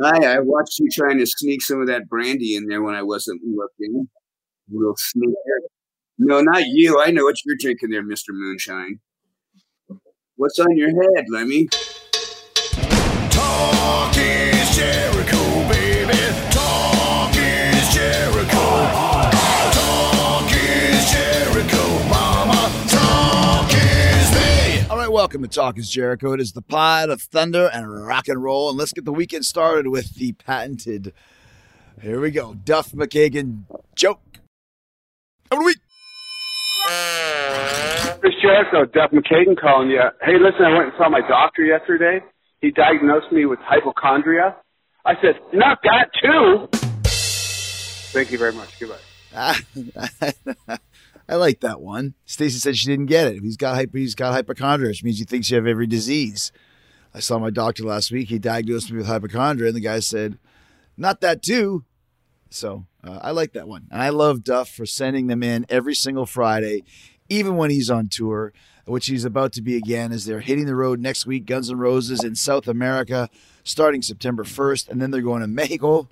Hi, I watched you trying to sneak some of that brandy in there when I wasn't looking. Real sneaker. No, not you. I know what you're drinking there, Mr. Moonshine. What's on your head, Lemmy? Talk is welcome to Talk is Jericho. It is the pod of thunder and rock and roll. And let's get the weekend started with the patented, here we go, Duff McKagan joke of the week. Chris Jericho, Duff McKagan calling you. Hey, listen, I went and saw my doctor yesterday. He diagnosed me with hypochondria. I said, not that too. Thank you very much. Goodbye. I like that one. Stacy said she didn't get it. He's got hyper, he's got hypochondria, which means he thinks you have every disease. I saw my doctor last week. He diagnosed me with hypochondria, and the guy said, "Not that too." So uh, I like that one, and I love Duff for sending them in every single Friday, even when he's on tour, which he's about to be again. As they're hitting the road next week, Guns N' Roses in South America, starting September first, and then they're going to Mexico,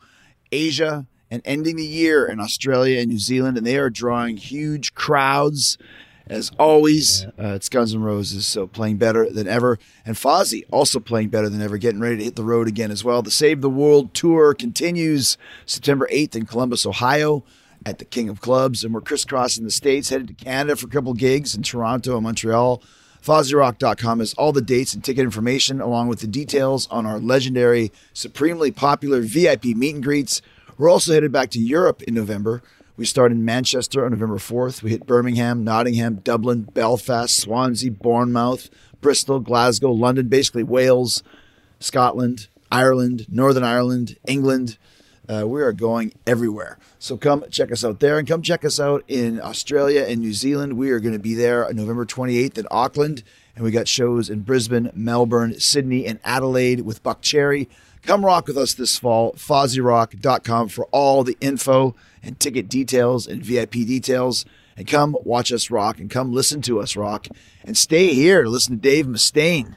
Asia, and ending the year in Australia and New Zealand, and they are drawing huge crowds. As always, uh, it's Guns N' Roses, so playing better than ever. And Fozzy also playing better than ever, getting ready to hit the road again as well. The Save the World Tour continues September 8th in Columbus, Ohio at the King of Clubs. And we're crisscrossing the States, headed to Canada for a couple gigs in Toronto and Montreal. FozzyRock.com has all the dates and ticket information, along with the details on our legendary, supremely popular VIP meet and greets. We're also headed back to Europe in November. We start in Manchester on November 4th. We hit Birmingham, Nottingham, Dublin, Belfast, Swansea, Bournemouth, Bristol, Glasgow, London, basically Wales, Scotland, Ireland, Northern Ireland, England. Uh, we are going everywhere. So come check us out there and come check us out in Australia and New Zealand. We are going to be there on November 28th in Auckland. And we got shows in Brisbane, Melbourne, Sydney, and Adelaide with Buckcherry. Come rock with us this fall. FozzyRock.com for all the info and ticket details and VIP details. And come watch us rock and come listen to us rock. And stay here to listen to Dave Mustaine,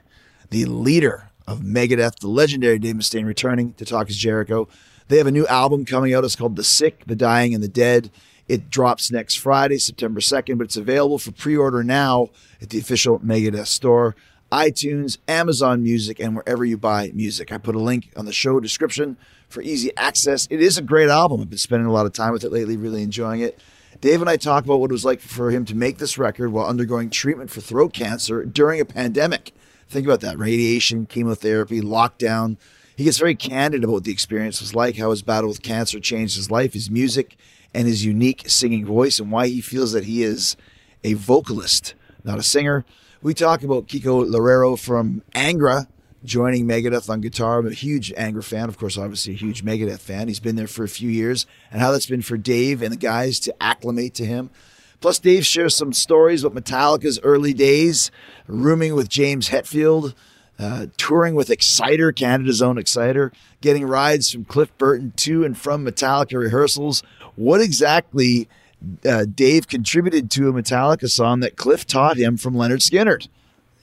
the leader of Megadeth, the legendary Dave Mustaine, returning to Talk is Jericho. They have a new album coming out. It's called The Sick, The Dying, and the Dead. It drops next Friday, September 2nd, but it's available for pre order now at the official Megadeth store, iTunes, Amazon Music, and wherever you buy music. I put a link on the show description for easy access. It is a great album. I've been spending a lot of time with it lately, really enjoying it. Dave and I talk about what it was like for him to make this record while undergoing treatment for throat cancer during a pandemic. Think about that radiation, chemotherapy, lockdown. He gets very candid about what the experience was like, how his battle with cancer changed his life, his music, and his unique singing voice, and why he feels that he is a vocalist, not a singer. We talk about Kiko Loureiro from Angra joining Megadeth on guitar. I'm a huge Angra fan, of course, obviously a huge Megadeth fan. He's been there for a few years, and how that's been for Dave and the guys to acclimate to him. Plus, Dave shares some stories about Metallica's early days, rooming with James Hetfield, uh, touring with Exciter, Canada's own Exciter, getting rides from Cliff Burton to and from Metallica rehearsals. What exactly uh, Dave contributed to a Metallica song that Cliff taught him from Lynyrd Skynyrd?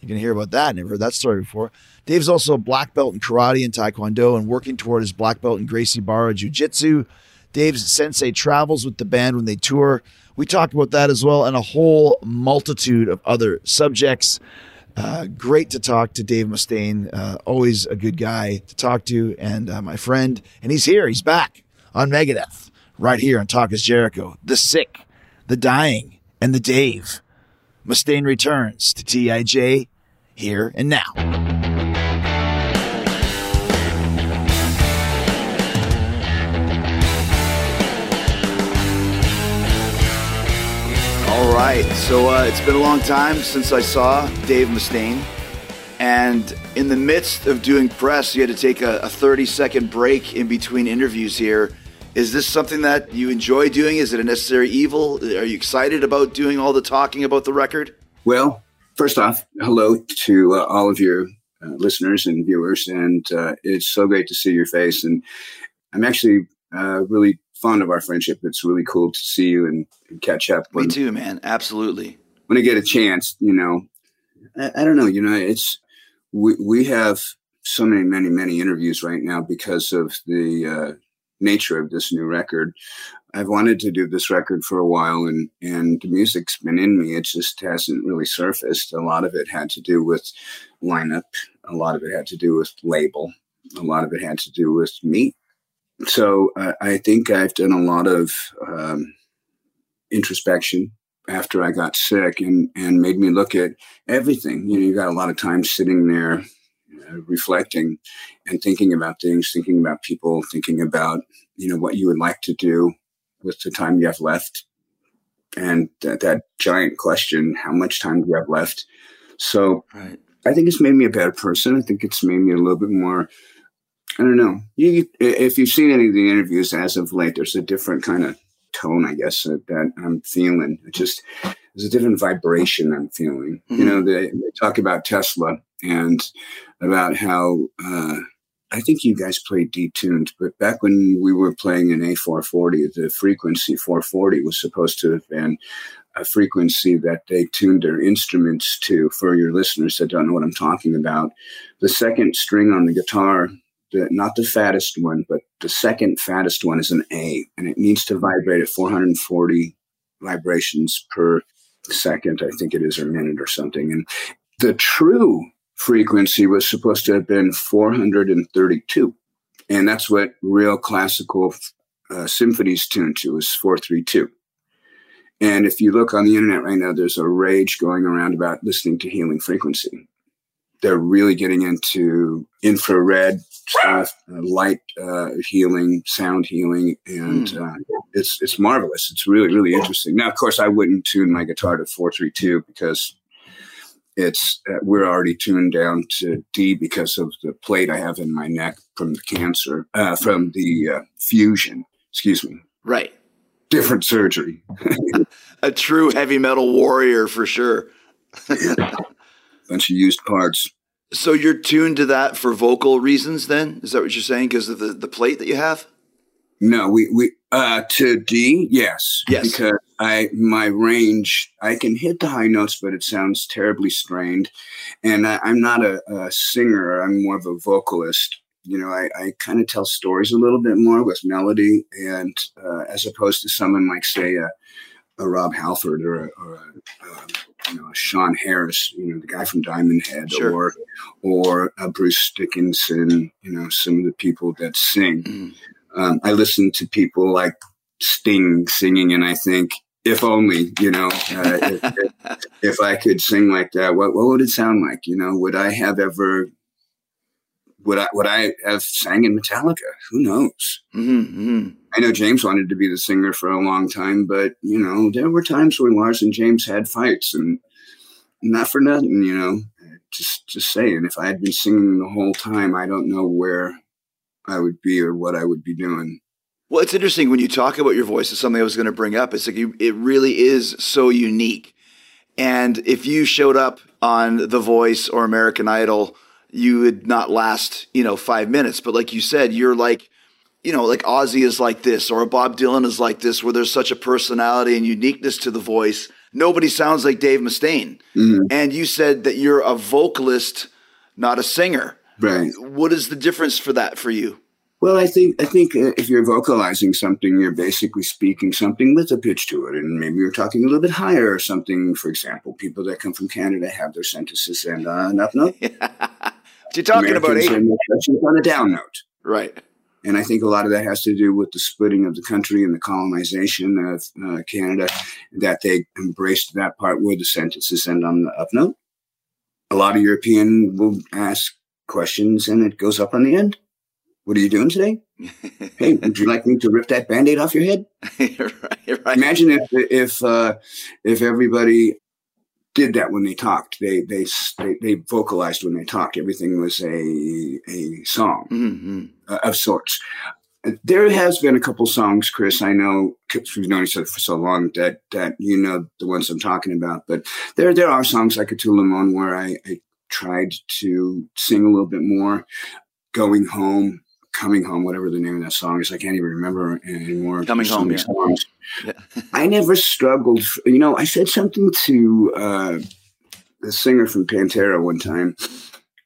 You can hear about that. Never heard that story before. Dave's also a black belt in karate and taekwondo and working toward his black belt in Gracie Barra Jiu Jitsu. Dave's sensei travels with the band when they tour. We talked about that as well and a whole multitude of other subjects. Uh, great to talk to Dave Mustaine. Uh, always a good guy to talk to, and uh, my friend. And he's here. He's back on Megadeth, right here on Talk is Jericho. The sick, the dying, and the Dave. Mustaine returns to TIJ here and now. All right. So uh, it's been a long time since I saw Dave Mustaine. And in the midst of doing press, you had to take a, a 30 second break in between interviews here. Is this something that you enjoy doing? Is it a necessary evil? Are you excited about doing all the talking about the record? Well, first off, hello to uh, all of your uh, listeners and viewers, and uh, it's so great to see your face. And I'm actually uh, really fond of our friendship. It's really cool to see you and, and catch up. With Me too, man. Absolutely. When I get a chance, you know, I, I don't know. You know, it's we we have so many, many, many interviews right now because of the uh, nature of this new record. I've wanted to do this record for a while, and and the music's been in me. It just hasn't really surfaced. A lot of it had to do with lineup. A lot of it had to do with label. A lot of it had to do with me. So uh, I think I've done a lot of um, introspection after I got sick, and and made me look at everything. You know, you got a lot of time sitting there. Uh, reflecting and thinking about things, thinking about people, thinking about you know what you would like to do with the time you have left, and that, that giant question: how much time do you have left? So Right. I think it's made me a better person. I think it's made me a little bit more. I don't know. You, if you've seen any of the interviews as of late, there's a different kind of tone, I guess, that, that I'm feeling. It just there's a different vibration I'm feeling. You know, they, they talk about Tesla and about how uh, I think you guys played detuned, but back when we were playing in A440, the frequency 440 was supposed to have been a frequency that they tuned their instruments to. For your listeners that don't know what I'm talking about, the second string on the guitar, the, not the fattest one, but the second fattest one is an A, and it needs to vibrate at 440 vibrations per second, I think it is, or minute or something. And the true frequency was supposed to have been 432. And that's what real classical uh, symphonies tune to is 432. And if you look on the internet right now, there's a rage going around about listening to healing frequency. They're really getting into infrared uh, light uh, healing, sound healing, and uh, it's it's marvelous. It's really really interesting. Now, of course, I wouldn't tune my guitar to four three two because it's uh, we're already tuned down to D because of the plate I have in my neck from the cancer, uh, from the uh, fusion. Excuse me, Right. different surgery. A true heavy metal warrior for sure. bunch of used parts. So you're tuned to that for vocal reasons then? Is that what you're saying? Because of the, the plate that you have? No, we we uh to D, yes. Yes. Because I my range I can hit the high notes, but it sounds terribly strained. And I, I'm not a, a singer, I'm more of a vocalist. You know, I, I kind of tell stories a little bit more with melody and uh, as opposed to someone like say a, a Rob Halford or a, or a uh, you know, a Sean Harris, you know, the guy from Diamond Head, Sure. or or a Bruce Dickinson, you know, some of the people that sing Mm. um, I listen to people like Sting singing, and I think, if only, you know, uh, if, if, if I could sing like that, what what would it sound like? You know, would I have ever? Would I would I have sang in Metallica? Who knows? Mm-hmm. I know James wanted to be the singer for a long time, but you know, there were times when Lars and James had fights, and not for nothing, you know. Just just saying, if I had been singing the whole time, I don't know where I would be or what I would be doing. Well, it's interesting when you talk about your voice. It's something I was going to bring up. It's like you, it really is so unique. And if you showed up on The Voice or American Idol, you would not last, you know, five minutes. But like you said, you're like, you know, like Ozzy is like this, or a Bob Dylan is like this, where there's such a personality and uniqueness to the voice. Nobody sounds like Dave Mustaine. And you said that you're a vocalist, not a singer. Right. What is the difference for that for you? Well, I think I think uh, if you're vocalizing something, you're basically speaking something with a pitch to it, and maybe you're talking a little bit higher or something. For example, people that come from Canada have their sentences and uh, an up note. What you talking about? Americans eh? and on a down note. Right. And I think a lot of that has to do with the splitting of the country and the colonization of uh, Canada, that they embraced that part where the sentences end on the up note. A lot of European will ask questions and it goes up on the end. What are you doing today? Hey, would you like me to rip that band-aid off your head? right. Right. Imagine if if uh, if everybody did that when they talked. They they they, they vocalized when they talked. Everything was a a song hmm uh, of sorts. There has been a couple songs, Chris. I know 'cause we've known each other for so long that that you know the ones I'm talking about. But there there are songs like "À Tout le Monde" where I, I tried to sing a little bit more. Going home, coming home, whatever the name of that song is, I can't even remember anymore. Coming There's Home, yeah. songs. Yeah. I never struggled. You know, I said something to uh, the singer from Pantera one time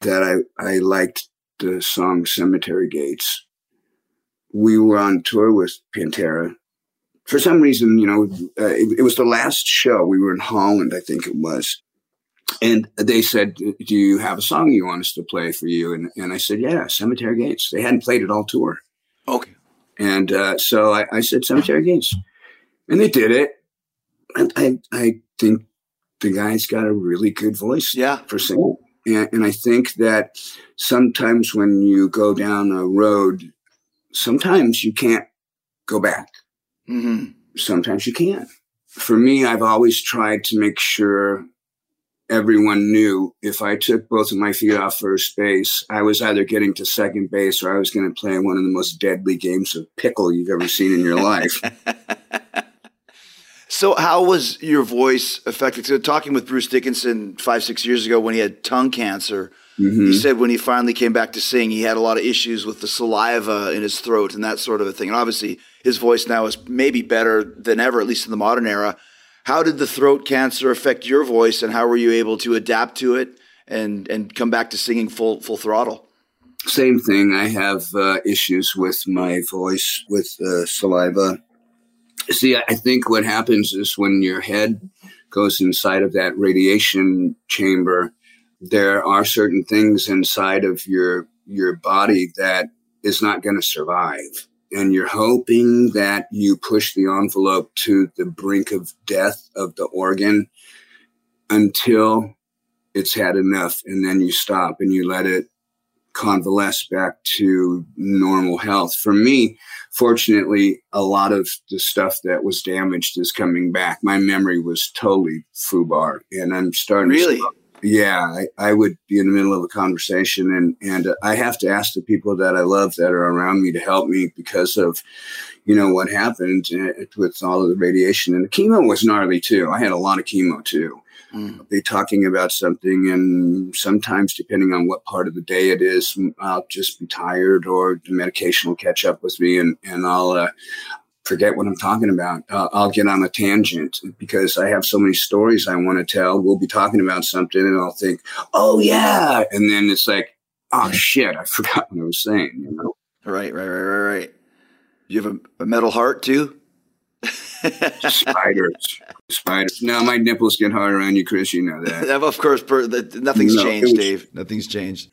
that I, I liked the song Cemetery Gates. We were on tour with Pantera. For some reason, you know, uh, it, it was the last show. We were in Holland, I think it was. And they said, Do you have a song you want us to play for you? And, and I said, Yeah, Cemetery Gates. They hadn't played it all tour. Okay. And uh, so I, I said Cemetery Gates, and they did it. And I, I think the guy's got a really good voice Yeah. for singing. And, and I think that sometimes when you go down a road, sometimes you can't go back. hmm Sometimes you can. For me, I've always tried to make sure everyone knew if I took both of my feet off first base, I was either getting to second base or I was going to play one of the most deadly games of pickle you've ever seen in your life. So, how was your voice affected? So, talking with Bruce Dickinson five, six years ago when he had tongue cancer, Mhm. he said when he finally came back to sing, he had a lot of issues with the saliva in his throat and that sort of a thing. And obviously, his voice now is maybe better than ever, at least in the modern era. How did the throat cancer affect your voice, and how were you able to adapt to it and and come back to singing full full throttle? Same thing. I have uh, issues with my voice, with uh, saliva. See, I think what happens is when your head goes inside of that radiation chamber, there are certain things inside of your your body that is not going to survive. And you're hoping that you push the envelope to the brink of death of the organ until it's had enough. And then you stop and you let it convalesce back to normal health. For me, fortunately, a lot of the stuff that was damaged is coming back. My memory was totally foobar, and I'm starting. to Really? Yeah, I, I would be in the middle of a conversation, and and uh, I have to ask the people that I love that are around me to help me because of, you know, what happened uh, with all of the radiation and the chemo was gnarly too. I had a lot of chemo too Mm. be talking about something and sometimes depending on what part of the day it is i'll just be tired or the medication will catch up with me and, and i'll uh, forget what i'm talking about uh, i'll get on a tangent because i have so many stories i want to tell we'll be talking about something and i'll think oh yeah and then it's like oh shit i forgot what i was saying you know Right, right, right, right, right. You have a, a metal heart too. spiders spiders now my nipples get harder on you chris you know that of course, per, that, nothing's No, changed, was- Dave. Nothing's changed.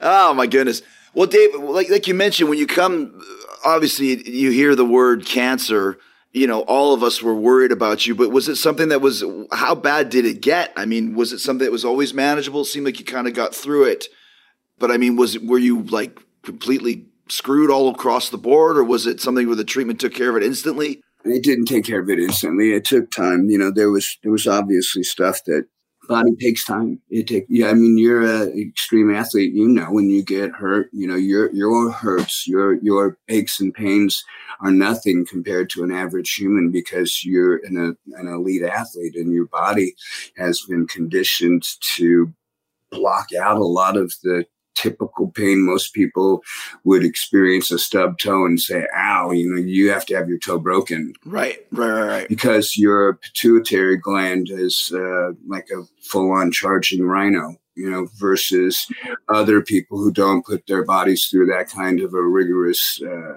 oh my goodness. Well, Dave, like like you mentioned, when you come, obviously you hear the word cancer. You know, all of us were worried about you. But was it something that was? How bad did it get? I mean, was it something that was always manageable? It seemed like you kind of got through it. But I mean, was? Were you like completely screwed all across the board, or was it something where the treatment took care of it instantly? it didn't take care of it instantly. It took time. You know, there was there was obviously stuff that body takes time. It take yeah. I mean, you're an extreme athlete. You know, when you get hurt, you know your your hurts, your your aches and pains are nothing compared to an average human because you're an, a, an elite athlete and your body has been conditioned to block out a lot of the typical pain most people would experience a stub toe and say ow you know you have to have your toe broken Right, right, right, right. because your pituitary gland is uh, like a full-on charging rhino you know, versus other people who don't put their bodies through that kind of a rigorous uh,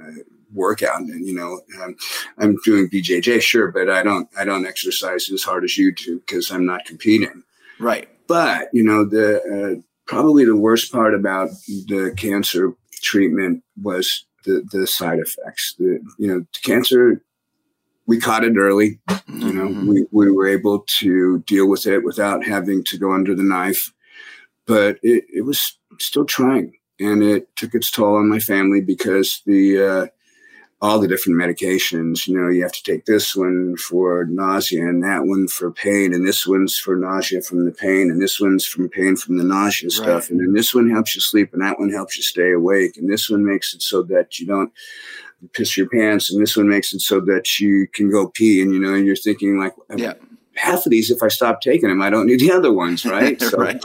workout. And you know, um, I'm doing BJJ, sure, but I don't I don't exercise as hard as you do because I'm not competing. Right. But you know, the uh, probably the worst part about the cancer treatment was the the side effects. The you know, cancer we caught it early. You know, Mhm. we, we were able to deal with it without having to go under the knife. But it, it was still trying. And it took its toll on my family because the uh, all the different medications, you know, you have to take this one for nausea and that one for pain, and this one's for nausea from the pain, and this one's from pain from the nausea stuff, and then this one helps you sleep, and that one helps you stay awake, and this one makes it so that you don't piss your pants, and this one makes it so that you can go pee, and you know, and you're thinking like, Yeah. half of these, if I stop taking them, I don't need the other ones, right? So right.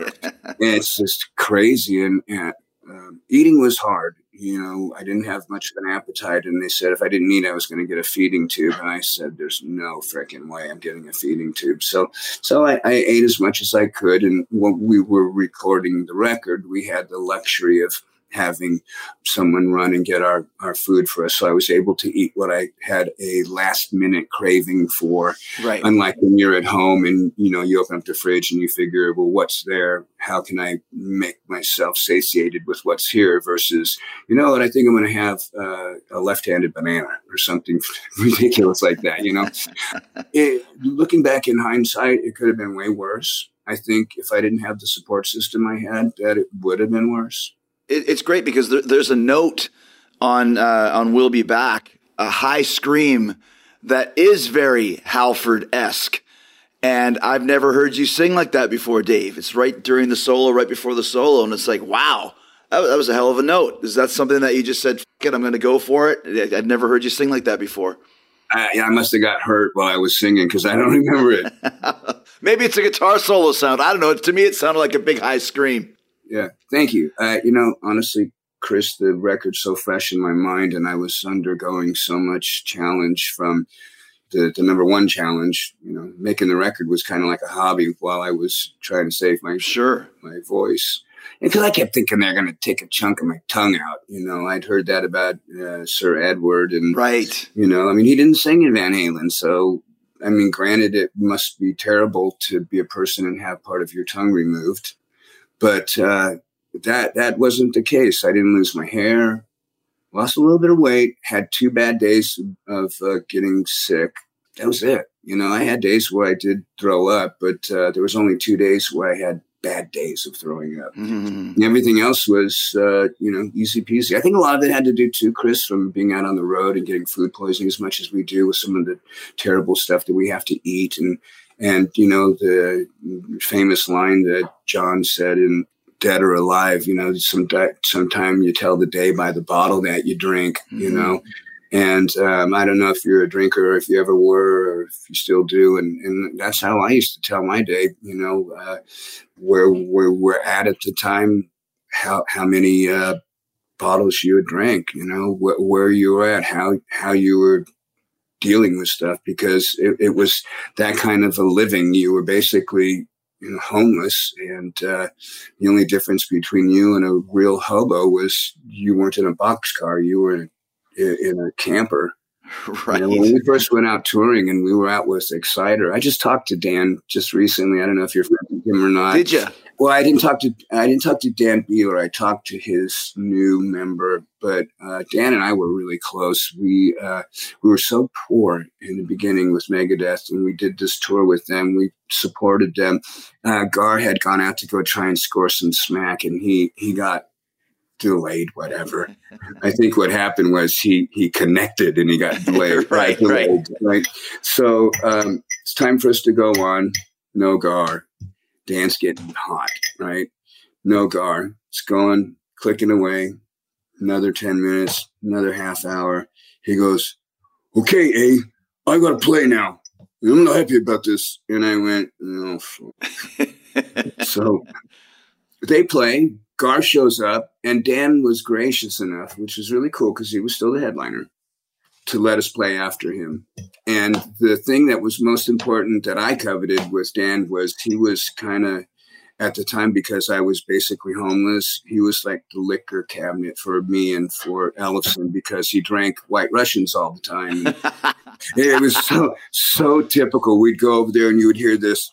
it's just crazy, and, and um, eating was hard. You know, I didn't have much of an appetite, and they said if I didn't eat, I was going to get a feeding tube, and I said, "There's no freaking way I'm getting a feeding tube." So, so I, I ate as much as I could, and when we were recording the record, we had the luxury of having someone run and get our, our food for us. So I was able to eat what I had a last minute craving for Right. unlike when you're at home and you know you open up the fridge and you figure well what's there how can i make myself satiated with what's here versus you know what i think i'm going to have uh, a left-handed banana or something ridiculous like that you know it, looking back in hindsight it could have been way worse i think if i didn't have the support system i had that it would have been worse it, it's great because there, there's a note on uh, on "We'll Be Back," a high scream that is very Halford esque, and I've never heard you sing like that before, Dave. It's right during the solo, right before the solo, and it's like, wow, that, was- that was a hell of a note. Is that something that you just said? F- it, I'm going to go for it. I- I'd never heard you sing like that before. I, I must have got hurt while i was singing because i don't remember it Maybe it's a guitar solo sound. I don't know. To me, it sounded like a big high scream. Yeah, thank you. Uh, you know, honestly, Chris, the record's so fresh in my mind, and I was undergoing so much challenge from the, the number one challenge. You know, making the record was kind of like a hobby while I was trying to save my Sure. my voice. Because I kept thinking they're going to take a chunk of my tongue out. You know, I'd heard that about uh, Sir Edward, and Right. you know, I mean, he didn't sing in Van Halen, so I mean, granted, it must be terrible to be a person and have part of your tongue removed, but uh, that that wasn't the case. I didn't lose my hair, lost a little bit of weight, had two bad days of uh, getting sick. That was it. You know, I had days where I did throw up, but uh, there was only two days where I had bad days of throwing up. Mhm. And everything else was, uh, you know, easy peasy. I think a lot of it had to do too, Chris, from being out on the road and getting food poisoning as much as we do with some of the terrible stuff that we have to eat. And, and, you know, the famous line that John said in Dead or Alive, you know, some, sometime you tell the day by the bottle that you drink, you Mhm. know. And um, I don't know if you're a drinker or if you ever were or if you still do. And, and that's how I used to tell my day, you know, uh, where, where we're at at the time, how, how many uh, bottles you had drank, you know, wh- where you were at, how, how you were dealing with stuff because it, it was that kind of a living. You were basically you know, homeless. And uh, the only difference between you and a real hobo was you weren't in a boxcar, you were in, in a camper. Right. You know, when we first went out touring and we were out with Exciter, I just talked to Dan just recently. I don't know if you're friends with him or not. Did you? Well, I didn't talk to I didn't talk to Dan Beehler. I talked to his new member, but uh, Dan and I were really close. We uh, we were so poor in the beginning with Megadeth, and we did this tour with them. We supported them. Uh, Gar had gone out to go try and score some smack, and he he got delayed. Whatever. I think what happened was he he connected and he got delayed. Right, delayed, right. So um, it's time for us to go on. No Gar. Dan's getting hot, right? No Gar. It's going, clicking away. Another 10 minutes, another half hour. He goes, Okay, A, I got to play now. I'm not happy about this. And I went, oh, No. so they play. Gar shows up, and Dan was gracious enough, which was really cool because he was still the headliner, to let us play after him. And the thing that was most important that I coveted with Dan was he was kind of at the time because I was basically homeless. He was like the liquor cabinet for me and for Ellefson because he drank White Russians all the time. it was so so typical. We'd go over there and you would hear this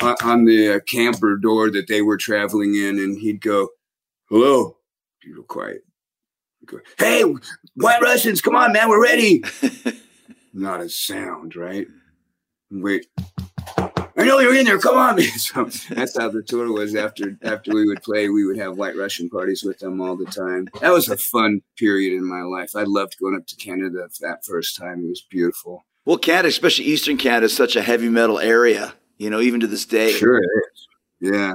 on the uh, camper door that they were traveling in, and he'd go, "Hello," be real quiet. "Hey, White Russians, come on, man, we're ready." Not a sound, right? Wait. I know you're in there. Come on, man. So that's how the tour was. After after we would play, we would have White Russian parties with them all the time. That was a fun period in my life. I loved going up to Canada that first time. It was beautiful. Well, Canada, especially Eastern Canada, is such a heavy metal area. You know, even to this day. Sure it is. Yeah.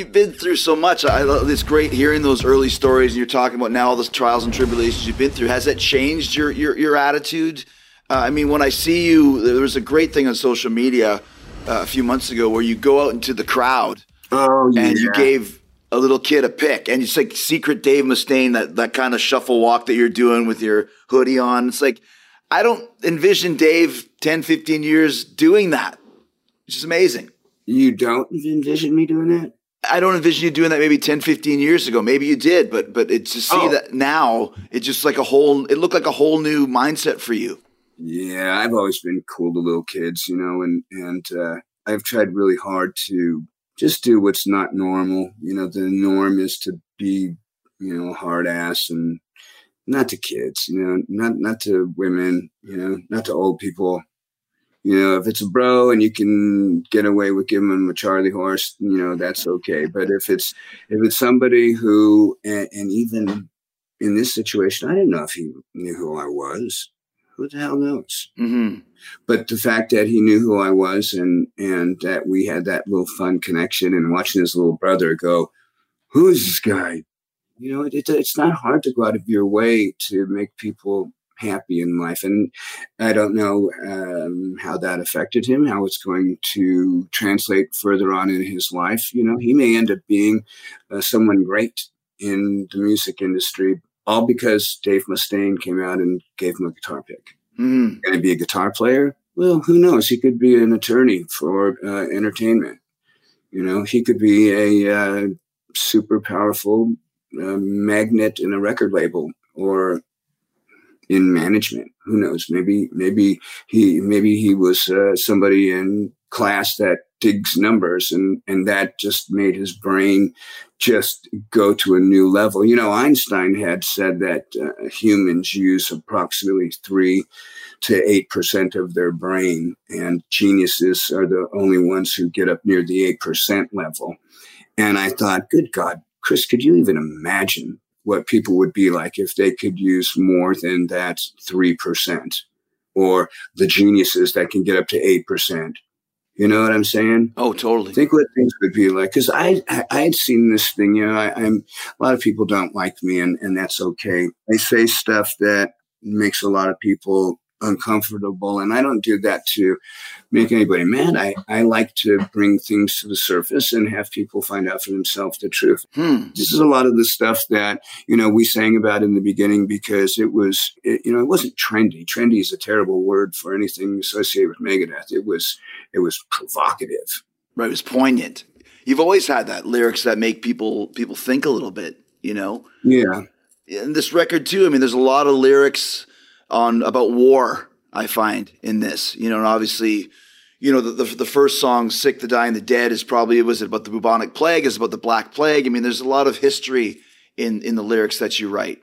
You've been through so much. I it's great hearing those early stories, and you're talking about now all the trials and tribulations you've been through. Has that changed your your, your attitude? Uh, I mean, when I see you, there was a great thing on social media uh, a few months ago where you go out into the crowd Oh, yeah. and you gave a little kid a pick, and it's like secret Dave Mustaine, that that kind of shuffle walk that you're doing with your hoodie on. It's like I don't envision Dave 10, 15 years doing that. Which is amazing. you don't envision me doing that? I don't envision you doing that maybe 10, 15 years ago. Maybe you did, but but it's to see Oh. that now, it's just like a whole it looked like a whole new mindset for you. Yeah, I've always been cool to little kids, you know, and and uh, I've tried really hard to just do what's not normal. You know, the norm is to be, you know, hard ass and not to kids, you know, not not to women, you know, not to old people. You know, if it's a bro and you can get away with giving him a Charlie horse, you know, that's okay. But if it's if it's somebody who and, and even in this situation, I didn't know if he knew who I was. Who the hell knows? Mm-hmm. but the fact that he knew who I was and and that we had that little fun connection and watching his little brother go, who is this guy? You know, it, it's not hard to go out of your way to make people happy in life, and I don't know um, how that affected him, how it's going to translate further on in his life. You know, he may end up being uh, someone great in the music industry, all because Dave Mustaine came out and gave him a guitar pick Mm-hmm. going to be a guitar player? Well, who knows? He could be an attorney for uh, entertainment. You know, he could be a uh, super powerful uh, magnet in a record label or in management. Who knows? Maybe, maybe he, maybe he was uh, somebody in class that digs numbers, and and that just made his brain just go to a new level. You know, Einstein had said that uh, humans use approximately three to eight percent of their brain, and geniuses are the only ones who get up near the eight percent level. And I thought, good God, Chris, could you even imagine what people would be like if they could use more than that three percent, or the geniuses that can get up to eight percent? You know what I'm saying? Oh, totally. think what things would be like because I, I I had seen this thing. You know, I, I'm a lot of people don't like me, and and that's okay. I say stuff that makes a lot of people uncomfortable, and I don't do that to make anybody mad. I I like to bring things to the surface and have people find out for themselves the truth. Hmm. This is a lot of the stuff that you know we sang about in the beginning because it was it, you know it wasn't trendy. Trendy is a terrible word for anything associated with Megadeth. It was it was provocative. Right, it was poignant. You've always had that lyrics that make people people think a little bit. You know, Yeah. And this record too. I mean, there's a lot of lyrics on about war. I find in this, you know, and obviously, you know, the, the the first song, "Sick, the Dying, the Dead," is probably was it about the bubonic plague? Is about the Black Plague? I mean, there's a lot of history in in the lyrics that you write,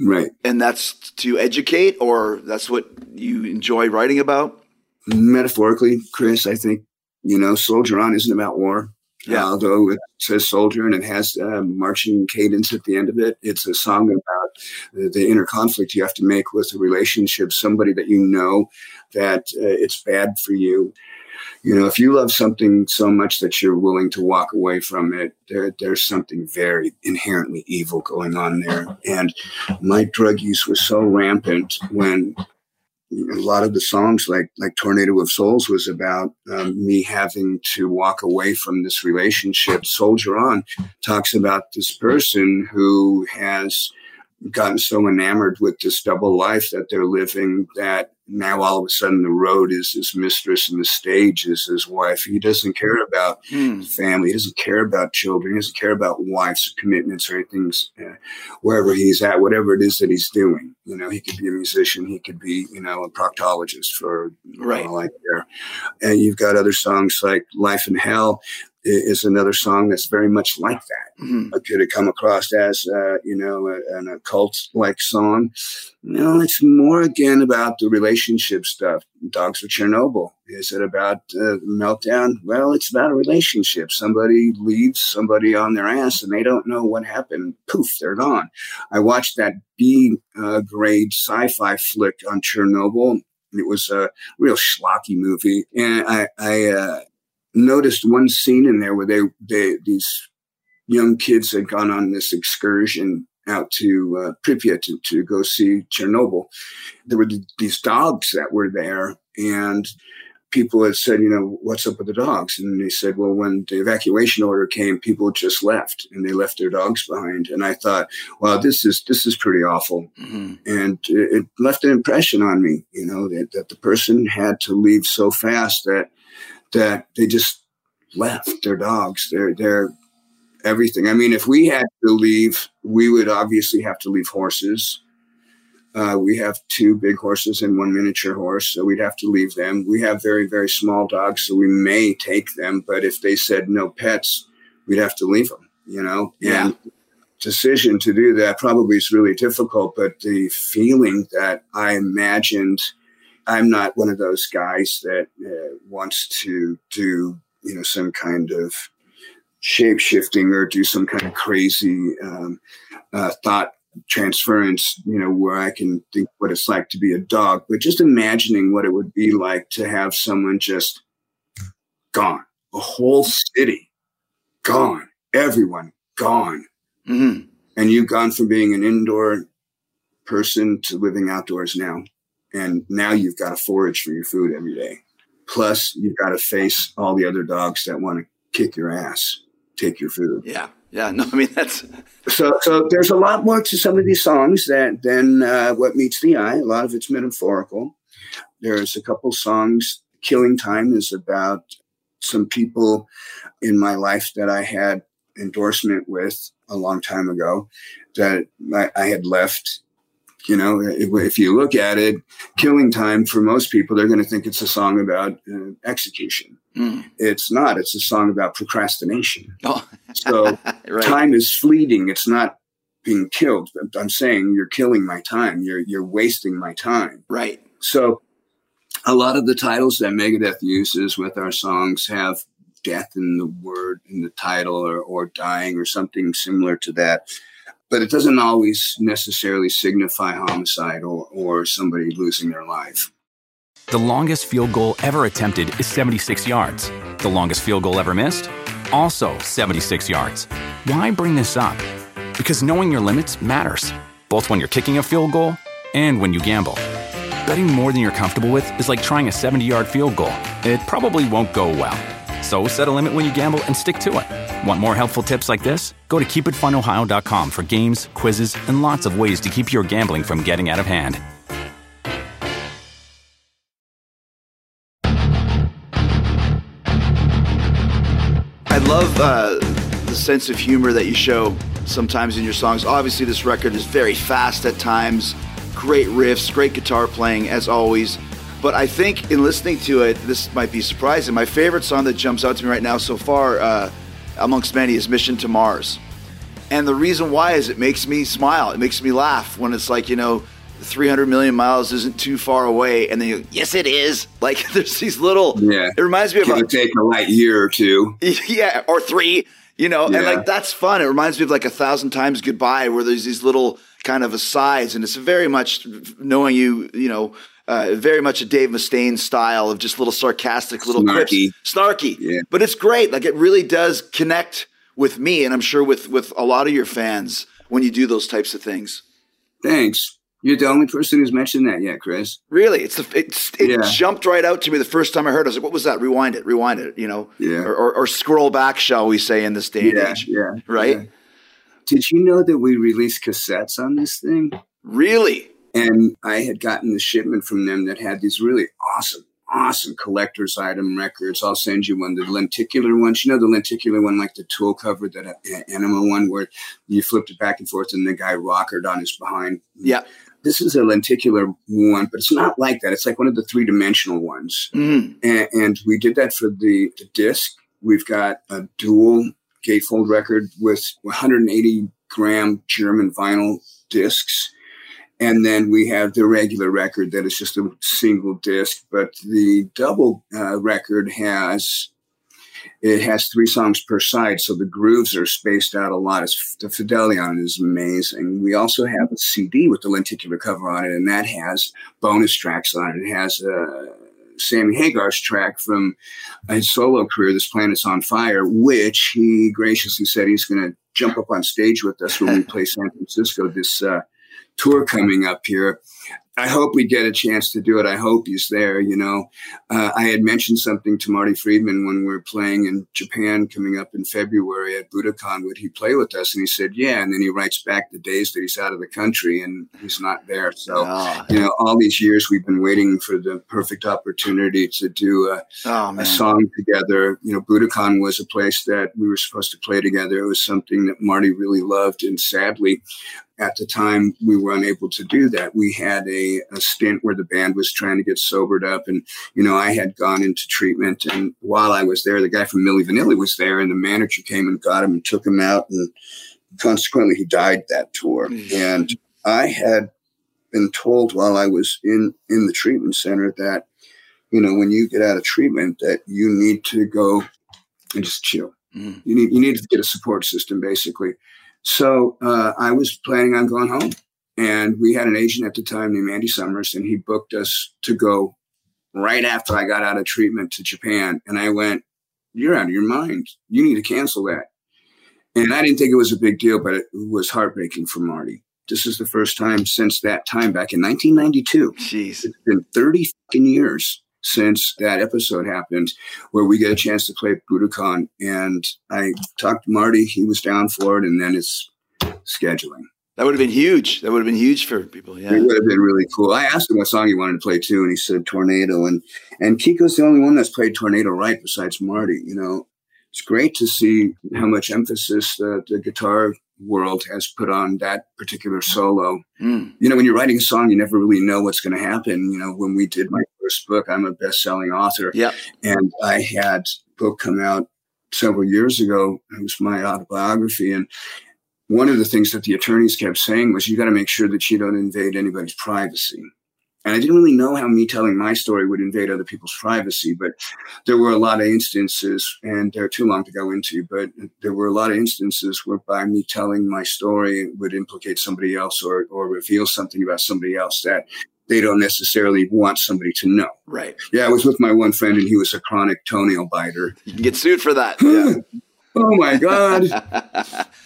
Right. and that's to educate, or that's what you enjoy writing about. Metaphorically, Chris, I think, you know, Soldier On isn't about war. Yeah. Although it says soldier and it has uh, marching cadence at the end of it, it's a song about the, the inner conflict you have to make with a relationship, somebody that you know that uh, it's bad for you. You know, if you love something so much that you're willing to walk away from it, there, there's something very inherently evil going on there. And my drug use was so rampant when a lot of the songs like like tornado of souls was about um, me having to walk away from this relationship. Soldier on talks about this person who has gotten so enamored with this double life that they're living that now all of a sudden the road is his mistress and the stage is his wife. He doesn't care about Hmm. family. He doesn't care about children. He doesn't care about wives commitments or anything. Uh, wherever he's at, whatever it is that he's doing. You know, he could be a musician. He could be, you know, a proctologist for Right. all I care. And you've got other songs like "Life in Hell." Is another song that's very much like that. Mhm. uh, could it come across as uh, you know a, an occult like song. No it's more again about the relationship stuff. Dogs of chernobyl. Is it about uh, meltdown? Well it's about a relationship. Somebody leaves somebody on their ass and they don't know what happened. Poof they're gone. I watched that b uh, grade sci-fi flick on chernobyl. It was a real schlocky movie. And i i uh, noticed one scene in there where they they these young kids had gone on this excursion out to uh, Pripyat to, to go see Chernobyl. There were th- these dogs that were there, and people had said, you know, what's up with the dogs? And they said, well, when the evacuation order came, people just left, and they left their dogs behind. And I thought, well, this is this is pretty awful Mhm. and it it left an impression on me you know that, that the person had to leave so fast that that they just left their dogs their their everything i mean if we had to leave we would obviously have to leave horses uh, we have two big horses and one miniature horse, so we'd have to leave them. We have very, very small dogs, so we may take them. But if they said no pets, we'd have to leave them, you know? Yeah. And decision to do that probably is really difficult, but the feeling that I imagined, I'm not one of those guys that uh, wants to do, you know, some kind of shape shifting or do some kind of crazy um, uh, thought transference, you know, where I can think what it's like to be a dog, but just imagining what it would be like to have someone just gone, a whole city gone, everyone gone Mhm. and you've gone from being an indoor person to living outdoors now. And now you've got to forage for your food every day. Plus, you've got to face all the other dogs that want to kick your ass, take your food. Yeah. Yeah. No, I mean that's So, so there's a lot more to some of these songs that than uh, what meets the eye. A lot of it's metaphorical. There's a couple songs. Killing Time is about some people in my life that I had endorsement with a long time ago that I, I had left. You know, if, if you look at it, Killing Time for most people, they're going to think it's a song about uh, execution. Mm. It's not. It's a song about procrastination. Oh, So right. time is fleeting. It's not being killed. I'm saying you're killing my time. You're you're wasting my time. Right. So a lot of the titles that Megadeth uses with our songs have death in the word in the title or, or dying or something similar to that. But it doesn't always necessarily signify homicide or, or somebody losing their life. The longest field goal ever attempted is 76 yards. The longest field goal ever missed? Also 76 yards. Why bring this up? Because knowing your limits matters, both when you're kicking a field goal and when you gamble. Betting more than you're comfortable with is like trying a 70 yard field goal. It probably won't go well. So set a limit when you gamble and stick to it. Want more helpful tips like this? Go to keepitfunohio.com for games, quizzes, and lots of ways to keep your gambling from getting out of hand. I love uh, the sense of humor that you show sometimes in your songs. Obviously, this record is very fast at times, great riffs, great guitar playing as always. But I think in listening to it, this might be surprising. My favorite song that jumps out to me right now so far, uh, amongst many, is Mission to Mars. And the reason why is it makes me smile. It makes me laugh when it's like, you know, 300 million miles isn't too far away, and then you, yes, it is. Like there's these little. Yeah. It reminds me of It'll a, take a light year or two. yeah, or three. You know, and like that's fun. It reminds me of like a thousand times goodbye, where there's these little kind of asides, and it's very much knowing you. You know. Uh, very much a Dave Mustaine style of just little sarcastic little Snarky. quips, snarky. Yeah. But it's great. Like it really does connect with me, and I'm sure with with a lot of your fans when you do those types of things. Thanks. You're the only person who's mentioned that yet, Chris. Really, it's the it's it Yeah. jumped right out to me the first time I heard. it. I was like, "What was that? Rewind it, rewind it." You know, Yeah. or, or, or scroll back, shall we say, in this day and Yeah, age, yeah, right? Did you know that we released cassettes on this thing? Really, And I had gotten the shipment from them that had these really awesome, awesome collector's item records. I'll send you one. The lenticular ones, you know, the lenticular one, like the tool cover, that uh, Anima one, where you flipped it back and forth and the guy rockered on his behind. yeah, This is a lenticular one, but it's not like that. It's like one of the three dimensional ones. mm. and, and we did that for the, the disc. We've got a dual gatefold record with 180 gram German vinyl discs. And then we have the regular record that is just a single disc, but the double uh, record has it has three songs per side, so the grooves are spaced out a lot. It's, the fidelity on it is amazing. We also have a CD with the lenticular cover on it, and that has bonus tracks on it. It has uh, Sammy Hagar's track from his solo career, This Planet's on Fire, which he graciously said he's going to jump up on stage with us when we play San Francisco this uh, tour coming up here. I hope we get a chance to do it. I hope he's there. You know, uh, I had mentioned something to Marty Friedman when we were playing in Japan coming up in February at Budokan. Would he play with us? And he said, yeah. And then he writes back the days that he's out of the country and he's not there. So, oh, you know, all these years we've been waiting for the perfect opportunity to do a, oh a song together. You know, Budokan was a place that we were supposed to play together. It was something that Marty really loved. And sadly, at the time, we were unable to do that. We had a, a stint where the band was trying to get sobered up. And, you know, I had gone into treatment. And while I was there, the guy from Milli Vanilli was there. And the manager came and got him and took him out. And consequently, he died that tour. Mm. And I had been told while I was in, in the treatment center that, you know, when you get out of treatment, that you need to go and just chill. Mm. You need you need to get a support system, basically. So uh, I was planning on going home, and we had an agent at the time named Andy Somers, and he booked us to go right after I got out of treatment to Japan. And I went, "You're out of your mind. You need to cancel that." And I didn't think it was a big deal, but it was heartbreaking for Marty. This is the first time since that time back in 1992 jeez, it's been 30 fucking years since that episode happened where we get a chance to play Budokan. And I talked to Marty, he was down for it, and then it's scheduling. that would have been huge. That would have been huge for people. Yeah, It would have been really cool. I asked him what song he wanted to play too, and he said Tornado. And and Kiko's the only one that's played Tornado right besides Marty. You know, it's great to see how much emphasis the, the guitar world has put on that particular solo. Mm. you know, when you're writing a song, you never really know what's going to happen. You know, when we did my first book, I'm a best-selling author, Yep. and I had a book come out several years ago. It was my autobiography, and one of the things that the attorneys kept saying was, "You got to make sure that you don't invade anybody's privacy." And I didn't really know how me telling my story would invade other people's privacy, but there were a lot of instances, and they're too long to go into, but there were a lot of instances whereby me telling my story would implicate somebody else or, or reveal something about somebody else that they don't necessarily want somebody to know. Right. Yeah, I was with my one friend, and he was a chronic toenail biter. You can get sued for that. Yeah. Oh my God.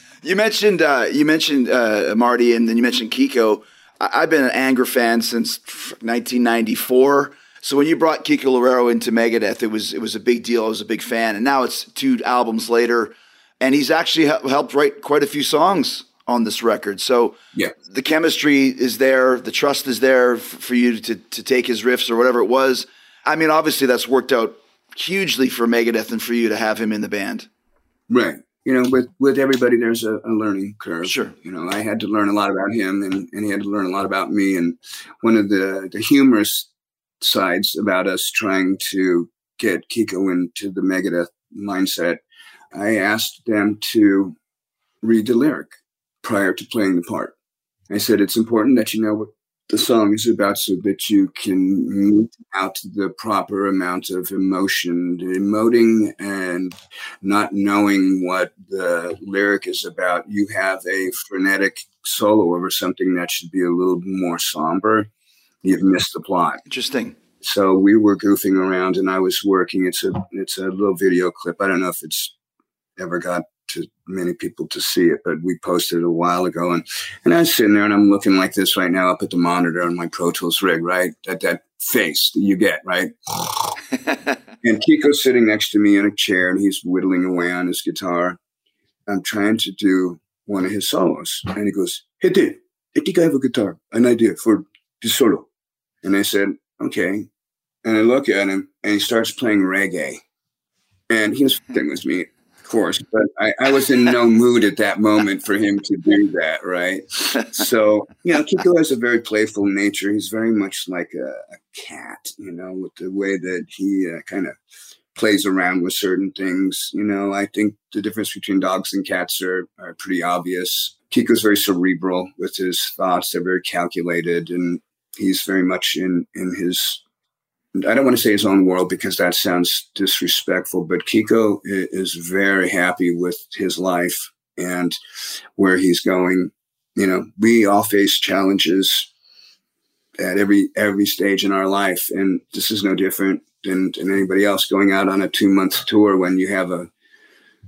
you mentioned uh, you mentioned uh, Marty, and then you mentioned Kiko. I- I've been an Angra fan since 1994. So when you brought Kiko Loureiro into Megadeth, it was it was a big deal. I was a big fan, and now it's two albums later, and he's actually helped write quite a few songs on this record. So Yeah. the chemistry is there, the trust is there for you to to take his riffs or whatever it was. I mean, obviously that's worked out hugely for Megadeth and for you to have him in the band. Right. You know, with, with everybody, there's a, a learning curve. Sure. You know, I had to learn a lot about him and, and he had to learn a lot about me. And one of the, the humorous sides about us trying to get Kiko into the Megadeth mindset, I asked them to read the lyric prior to playing the part. I said, it's important that you know what the song is about so that you can mete out the proper amount of emotion, emoting and not knowing what the lyric is about. You have a frenetic solo over something that should be a little more somber. You've missed the plot. Interesting. So we were goofing around, and I was working. It's a it's a little video clip. I don't know if it's ever got to many people to see it, but we posted it a while ago. And, and I was sitting there and I'm looking like this right now up at the monitor on my Pro Tools rig, right? At that face that you get, right? and Kiko's sitting next to me in a chair and he's whittling away on his guitar. I'm trying to do one of his solos. And he goes, Hey, Dave, I think I have a guitar, an idea for the solo. And I said, Okay. And I look at him and he starts playing reggae. And he was f***ing with me course, but I, I, was in no mood at that moment for him to do that, right? So, you know, Kiko has a very playful nature. He's very much like a, a cat, you know, with the way that he uh, kind of plays around with certain things. You know, I think the difference between dogs and cats are, are pretty obvious. Kiko's very cerebral with his thoughts. They're very calculated and he's very much in, in his I don't want to say his own world because that sounds disrespectful, but Kiko is very happy with his life and where he's going. You know, we all face challenges at every every stage in our life, and this is no different than, than anybody else. Going out on a two month tour when you have a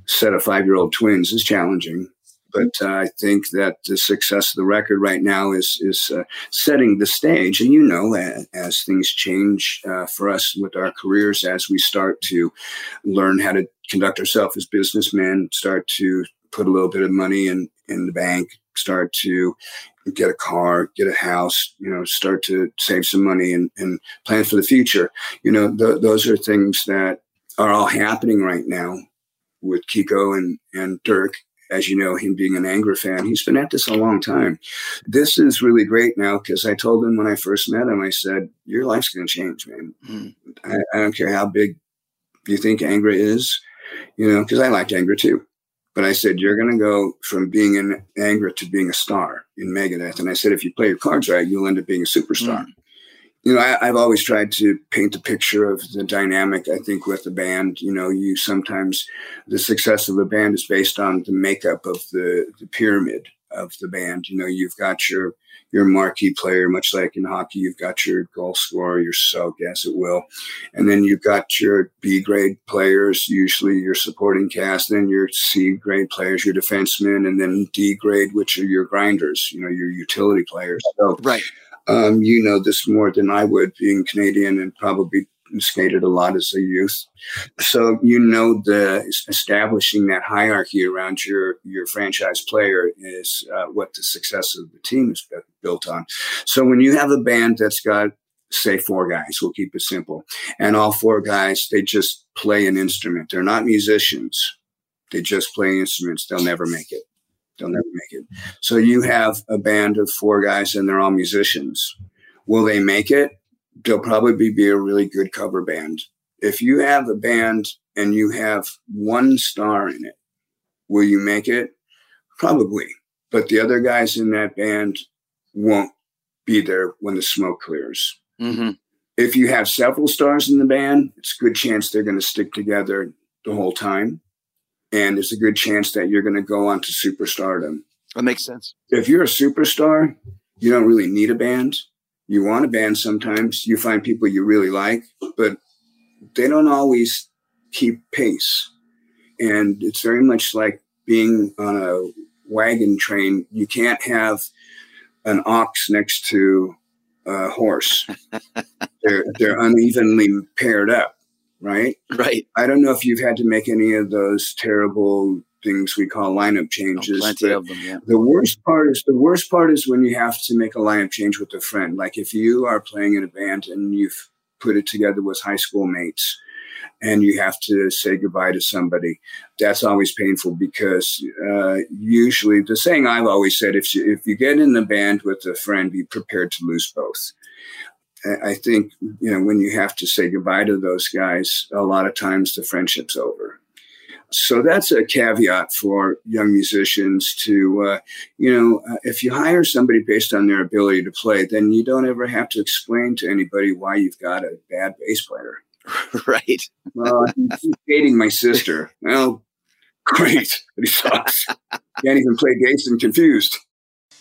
set of five year old twins is challenging. But uh, I think that the success of the record right now is is uh, setting the stage. And you know, as, as things change uh, for us with our careers, as we start to learn how to conduct ourselves as businessmen, start to put a little bit of money in in the bank, start to get a car, get a house, you know, start to save some money and, and plan for the future. You know, th- those are things that are all happening right now with Kiko and, and Dirk as you know, him being an Angra fan, he's been at this a long time. This is really great now because I told him when I first met him, I said, Your life's going to change, man. Mm. I, I, don't care how big you think Angra is, you know, because I liked Angra too. But I said, You're going to go from being an Angra to being a star in Megadeth. And I said, If you play your cards right, you'll end up being a superstar. Mm you know, I, have always tried to paint a picture of the dynamic. I think with the band, you know, you sometimes the success of a band is based on the makeup of the, the pyramid of the band. You know, you've got your your marquee player, much like in hockey, you've got your goal scorer, your soak, as it will, and then you've got your B grade players, usually your supporting cast, then your C grade players, your defensemen, and then D grade, which are your grinders, you know, your utility players. So, right um, you know this more than I would, being Canadian and probably skated a lot as a youth. So you know the establishing that hierarchy around your your franchise player is uh, what the success of the team is built on. So when you have a band that's got say four guys, we'll keep it simple, and all four guys they just play an instrument. They're not musicians. They just play instruments. They'll never make it. They'll never make it. So you have a band of four guys and they're all musicians. Will they make it? They'll probably be a really good cover band. If you have a band and you have one star in it, will you make it? Probably. But the other guys in that band won't be there when the smoke clears. Mm-hmm. If you have several stars in the band, it's a good chance they're going to stick together the whole time and there's a good chance that you're going to go on to superstardom. That makes sense. If you're a superstar, you don't really need a band. You want a band sometimes. You find people you really like, but they don't always keep pace. And it's very much like being on a wagon train. You can't have an ox next to a horse. they're they're unevenly paired up right? Right. I don't know if you've had to make any of those terrible things we call lineup changes. Oh, plenty of them, yeah. The worst part is the worst part is when you have to make a lineup change with a friend. Like if you are playing in a band and you've put it together with high school mates and you have to say goodbye to somebody. That's always painful because uh, usually the saying I've always said: if you, if you get in the band with a friend, be prepared to lose both. I think, you know, when you have to say goodbye to those guys, a lot of times the friendship's over. So that's a caveat for young musicians to, uh, you know, uh, if you hire somebody based on their ability to play, then you don't ever have to explain to anybody why you've got a bad bass player. right. Well, he's dating my sister. Well, great, but he sucks. Can't even play bass and confused.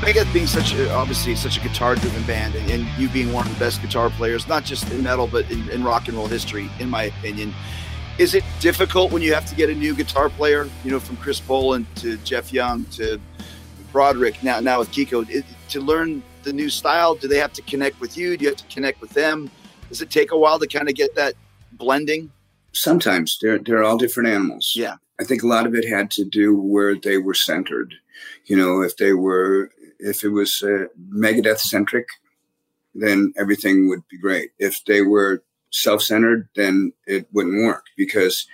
Megadeth being such a, obviously such a guitar-driven band, and, and, you being one of the best guitar players, not just in metal but in, in, rock and roll history, in my opinion, is it difficult when you have to get a new guitar player? You know, from Chris Poland to Jeff Young to Broderick, now now with Kiko, it, to learn the new style. Do they have to connect with you? Do you have to connect with them? Does it take a while to kind of get that blending? Sometimes they're they're all different animals. Yeah, I think a lot of it had to do where they were centered. You know, if they were if it was uh, Megadeth centric, then everything would be great. If they were self centered, then it wouldn't work because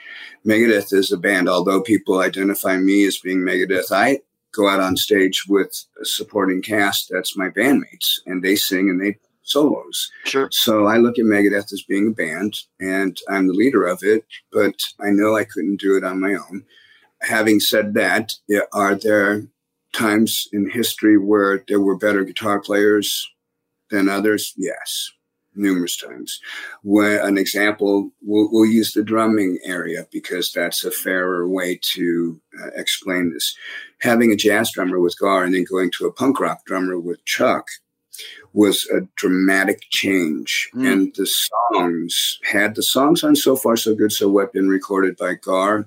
Megadeth is a band. Although people identify me as being Megadeth, I go out on stage with a supporting cast that's my bandmates and they sing and they solos. Sure. So I look at Megadeth as being a band and I'm the leader of it, but I know I couldn't do it on my own. Having said that, are there times in history where there were better guitar players than others? Yes, numerous times. When an example, we'll, we'll use the drumming area because that's a fairer way to uh, explain this. Having a jazz drummer with Gar and then going to a punk rock drummer with Chuck was a dramatic change. Mm. And the songs, had the songs on So Far So Good So What been recorded by Gar,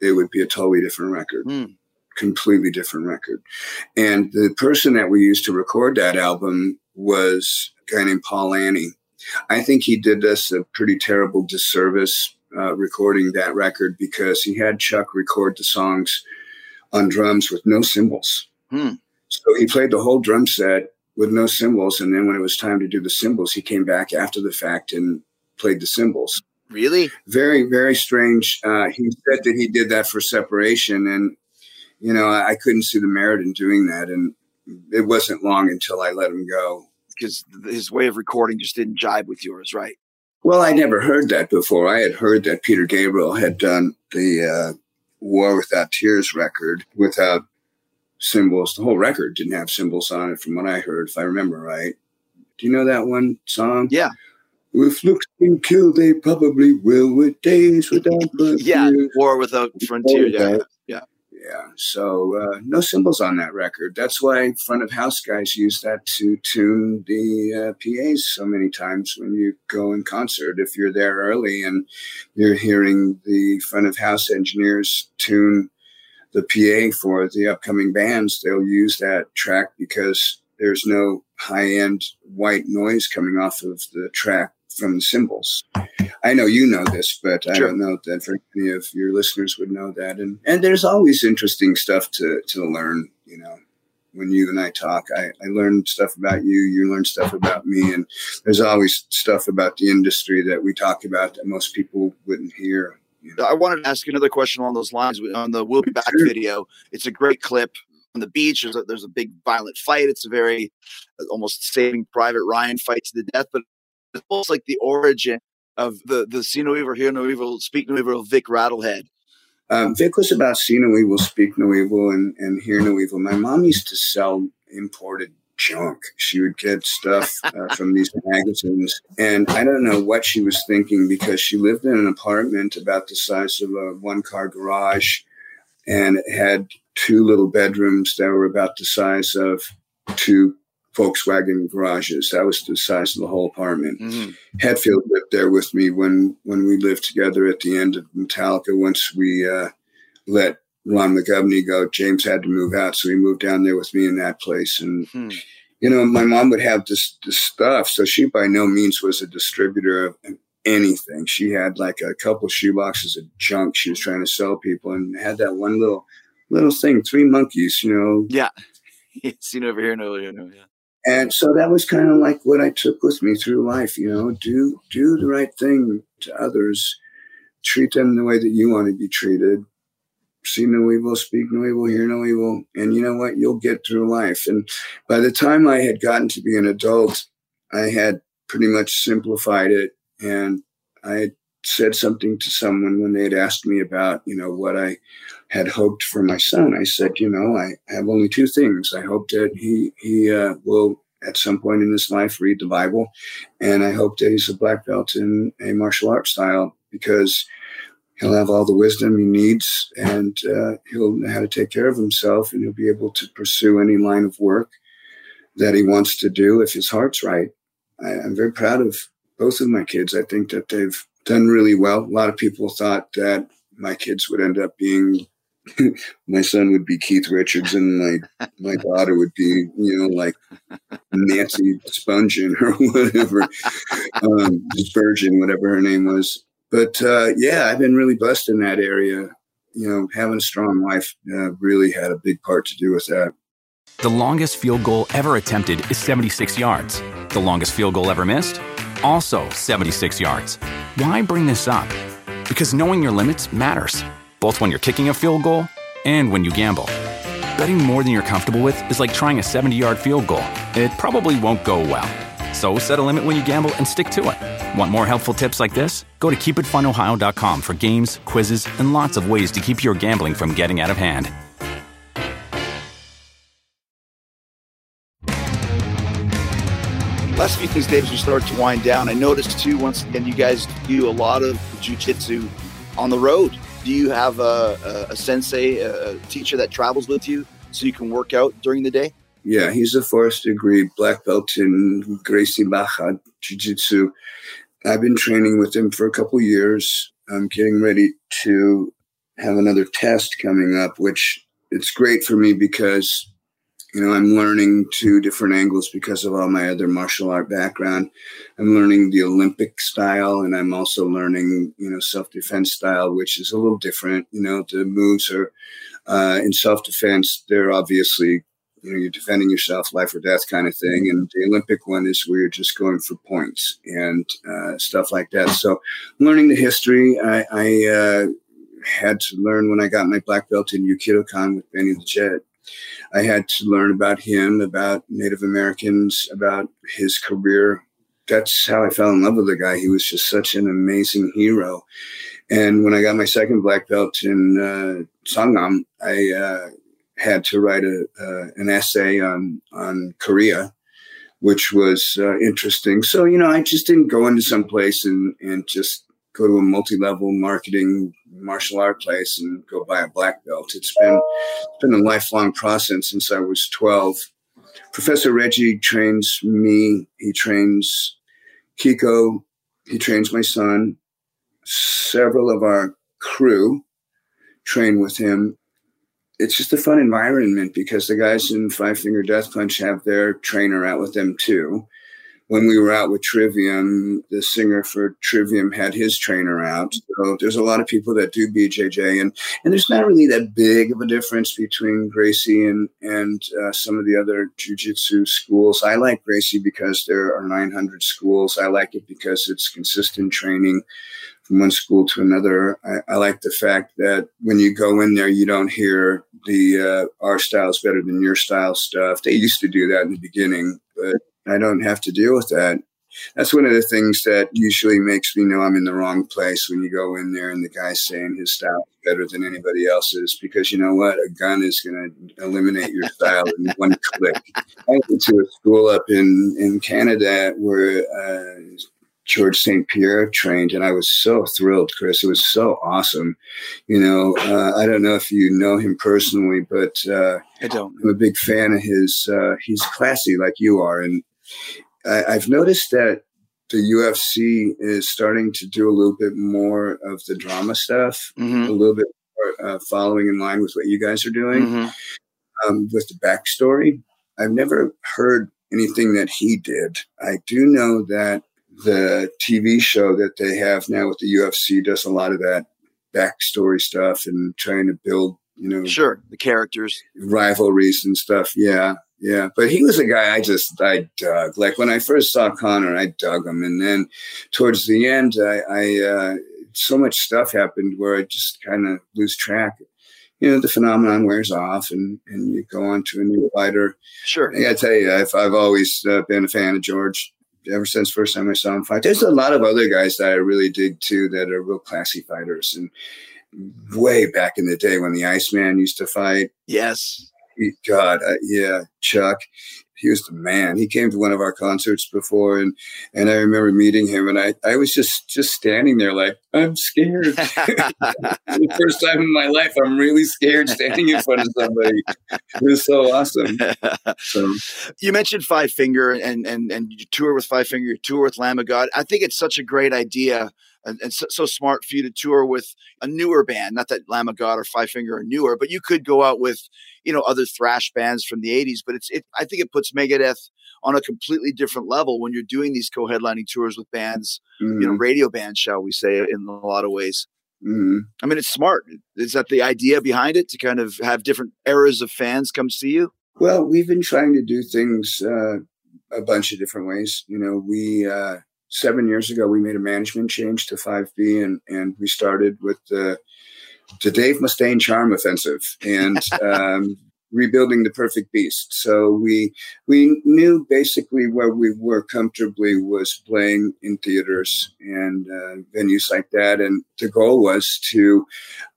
it would be a totally different record. Mm completely different record. And the person that we used to record that album was a guy named Paul Lani. I think he did us a pretty terrible disservice uh, recording that record because he had Chuck record the songs on drums with no cymbals. Hmm. So he played the whole drum set with no cymbals. And then when it was time to do the cymbals, he came back after the fact and played the cymbals. Really? Very, very strange. Uh, he said that he did that for separation. And you know, I, I couldn't see the merit in doing that. And it wasn't long until I let him go. Because his way of recording just didn't jibe with yours, right? Well, I never heard that before. I had heard that Peter Gabriel had done the uh, War Without Tears record without cymbals. The whole record didn't have cymbals on it, from what I heard, if I remember right. Do you know that one song? Yeah. If looks can kill, they probably will with days without frontier. yeah, War Without Frontier. Yeah. Yeah. So uh, no cymbals on that record. That's why front of house guys use that to tune the uh, PAs so many times when you go in concert. If you're there early and you're hearing the front of house engineers tune the PA for the upcoming bands, they'll use that track because there's no high end white noise coming off of the track from the cymbals. I know you know this, but I don't know that very many of your listeners would know that. And and there's always interesting stuff to to learn. You know, when you and I talk, I, I learn stuff about you, you learn stuff about me, and there's always stuff about the industry that we talk about that most people wouldn't hear. You know? I wanted to ask you another question along those lines on the "We'll Be Back" sure. video. It's a great clip on the beach. There's a, there's a big violent fight. It's a very uh, almost Saving Private Ryan fight to the death, but it's almost like the origin of the the see no evil, hear no evil, speak no evil, Vic Rattlehead. Um, Vic was about see no evil, speak no evil, and, and hear no evil. My mom used to sell imported junk. She would get stuff uh, from these magazines. And I don't know what she was thinking because she lived in an apartment about the size of a one car garage and it had two little bedrooms that were about the size of two Volkswagen garages. That was the size of the whole apartment. Mm-hmm. Hetfield lived there with me when when we lived together at the end of Metallica. Once we uh, let Ron McGovney go, James had to move out, so he moved down there with me in that place. And mm-hmm. you know, my mom would have this, this stuff, so she by no means was a distributor of anything. She had like a couple shoeboxes of junk she was trying to sell people, and had that one little little thing, three monkeys, you know. Yeah. Seen over here, no, no, yeah. And so that was kind of like what I took with me through life, you know, do do the right thing to others, treat them the way that you want to be treated. See no evil, speak no evil, hear no evil. And you know what? You'll get through life. And by the time I had gotten to be an adult, I had pretty much simplified it. And I had said something to someone when they had asked me about, you know, what I had hoped for my son. I said, you know, I have only two things. I hope that he he uh, will at some point in his life read the Bible, and I hope that he's a black belt in a martial arts style because he'll have all the wisdom he needs, and uh, he'll know how to take care of himself, and he'll be able to pursue any line of work that he wants to do if his heart's right. I, I'm very proud of both of my kids. I think that they've done really well. A lot of people thought that my kids would end up being my son would be Keith Richards and my my daughter would be you know like Nancy Spungen or whatever um, Spurgeon whatever her name was but uh, yeah I've been really blessed in that area you know having a strong wife uh, really had a big part to do with that The longest field goal ever attempted is 76 yards. The longest field goal ever missed? Also 76 yards. Why bring this up? Because knowing your limits matters, both when you're kicking a field goal and when you gamble. Betting more than you're comfortable with is like trying a 70 yard field goal, it probably won't go well. So set a limit when you gamble and stick to it. Want more helpful tips like this? Go to keepitfunohio.com for games, quizzes, and lots of ways to keep your gambling from getting out of hand. Last few things, Dave, as we start to wind down, I noticed too, once again, you guys do a lot of jujitsu on the road. Do you have a, a, a sensei, a, teacher that travels with you so you can work out during the day? Yeah, he's a fourth degree black belt in Gracie Barra uh, Jiu Jitsu. I've been training with him for a couple years. I'm getting ready to have another test coming up, which it's great for me because, you know, I'm learning two different angles because of all my other martial art background. I'm learning the Olympic style and I'm also learning, you know, self defense style, which is a little different. You know, the moves are uh, in self defense, they're obviously you know, you're defending yourself, life or death kind of thing. And the Olympic one is where you're just going for points and uh, stuff like that. So, learning the history, I, I uh, had to learn when I got my black belt in Ukidokan with Benny the Jet. I had to learn about him, about Native Americans, about his career. That's how I fell in love with the guy. He was just such an amazing hero. And when I got my second black belt in uh, Sangam, I uh, had to write a, uh, an essay on on Korea, which was uh, interesting. So you know, I just didn't go into some place and and just go to a multi level marketing martial art place and go buy a black belt. It's been it's been a lifelong process since I was twelve. Professor Reggie trains me. He trains Kiko. He trains my son. Several of our crew train with him it's just a fun environment because the guys in Five Finger Death Punch have their trainer out with them too. When we were out with Trivium, the singer for Trivium had his trainer out. So there's a lot of people that do BJJ, and and there's not really that big of a difference between Gracie and and uh, some of the other jujitsu schools. I like Gracie because there are 900 schools. I like it because it's consistent training from one school to another. I, I, like the fact that when you go in there, you don't hear the uh, our style is better than your style stuff. They used to do that in the beginning, but I don't have to deal with that. That's one of the things that usually makes me know I'm in the wrong place when you go in there and the guy's saying his style is better than anybody else's because you know what? A gun is going to eliminate your style in one click. I went to a school up in, in Canada where uh, George St. Pierre trained, and I was so thrilled, Chris. It was so awesome. You know, uh, I don't know if you know him personally, but uh, I don't. I'm a big fan of his. Uh, he's classy like you are, and I, I've noticed that the UFC is starting to do a little bit more of the drama stuff, Mhm. a little bit more uh, following in line with what you guys are doing Mhm. um, with the backstory. I've never heard anything that he did. I do know that the TV show that they have now with the UFC does a lot of that backstory stuff and trying to build, you know, Sure, the characters. rivalries and stuff. Yeah, yeah. But he was a guy I just I dug. Like when I first saw Conor, I dug him, and then towards the end, I, I uh, so much stuff happened where I just kind of lose track. You know, the phenomenon wears off, and and you go on to a new fighter. Sure. I gotta tell you, I've I've always uh, been a fan of George ever since first time I saw him fight. There's a lot of other guys that I really dig too that are real classy fighters and. Way back in the day when the Iceman used to fight, Yes. He- God, uh, yeah, Chuck, he was the man. He came to one of our concerts before, and and I remember meeting him, and I I was just just standing there like I'm scared. the first time in my life, I'm really scared standing in front of somebody. It was so awesome. So you mentioned Five Finger and and and you tour with Five Finger, you tour with Lamb of God. I think it's such a great idea and, and so, so smart for you to tour with a newer band. Not that Lamb of God or Five Finger are newer, but you could go out with you know other thrash bands from the '80s. But it's it. I think it puts Megadeth on a completely different level when you're doing these co-headlining tours with bands, you know, mhm, radio bands, shall we say, in a lot of ways. mhm. I mean, it's smart. Is that the idea behind it to kind of have different eras of fans come see you? Well, we've been trying to do things uh, a bunch of different ways. You know, we uh, seven years ago we made a management change to 5B, and and we started with the the Dave Mustaine Charm Offensive. And um, rebuilding the perfect beast. So we we knew basically where we were comfortably was playing in theaters and uh, venues like that, and the goal was to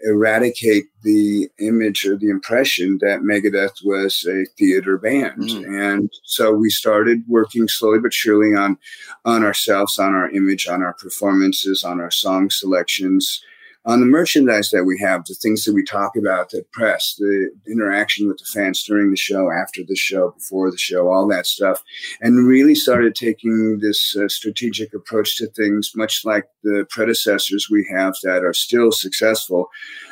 eradicate the image or the impression that Megadeth was a theater band. Mm. And so we started working slowly but surely on on ourselves, on our image, on our performances, on our song selections, on the merchandise that we have, the things that we talk about the press, the interaction with the fans during the show, after the show, before the show, all that stuff, and really started taking this uh, strategic approach to things, much like the predecessors we have that are still successful.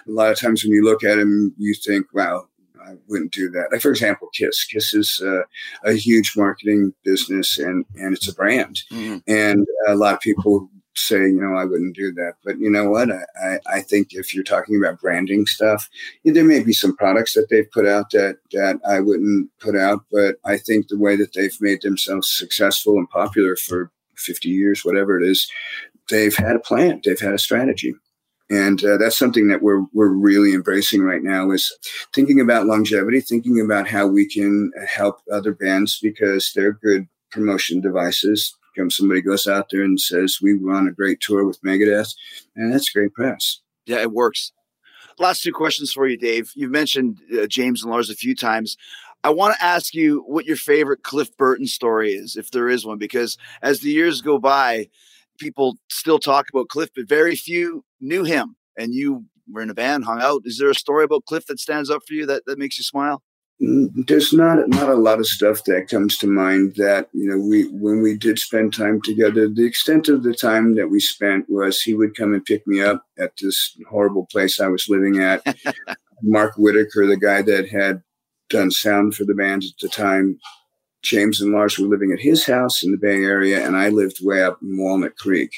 A lot of times when you look at them, you think, wow, I wouldn't do that. Like, for example, Kiss. Kiss is uh, a huge marketing business and, and it's a brand. Mhm. And a lot of people say, you know, I wouldn't do that. But you know what? I, I, I think if you're talking about branding stuff, there may be some products that they've put out that, that I wouldn't put out. But I think the way that they've made themselves successful and popular for 50 years, whatever it is, they've had a plan, they've had a strategy. And uh, that's something that we're we're really embracing right now is thinking about longevity, thinking about how we can help other bands because they're good promotion devices. Somebody goes out there and says we run a great tour with Megadeth, and that's great press. Yeah, it works. Last two questions for you, Dave. You've mentioned uh, James and Lars a few times. I want to ask you what your favorite Cliff Burton story is, if there is one, because as the years go by, people still talk about Cliff, but very few knew him. And you were in a band, hung out. Is there a story about Cliff that stands up for you that, that makes you smile? Mm, There's not not a lot of stuff that comes to mind that you know we when we did spend time together. The extent of the time that we spent was he would come and pick me up at this horrible place I was living at. Mark Whitaker, the guy that had done sound for the band at the time, James and Lars were living at his house in the Bay Area, and I lived way up in Walnut Creek.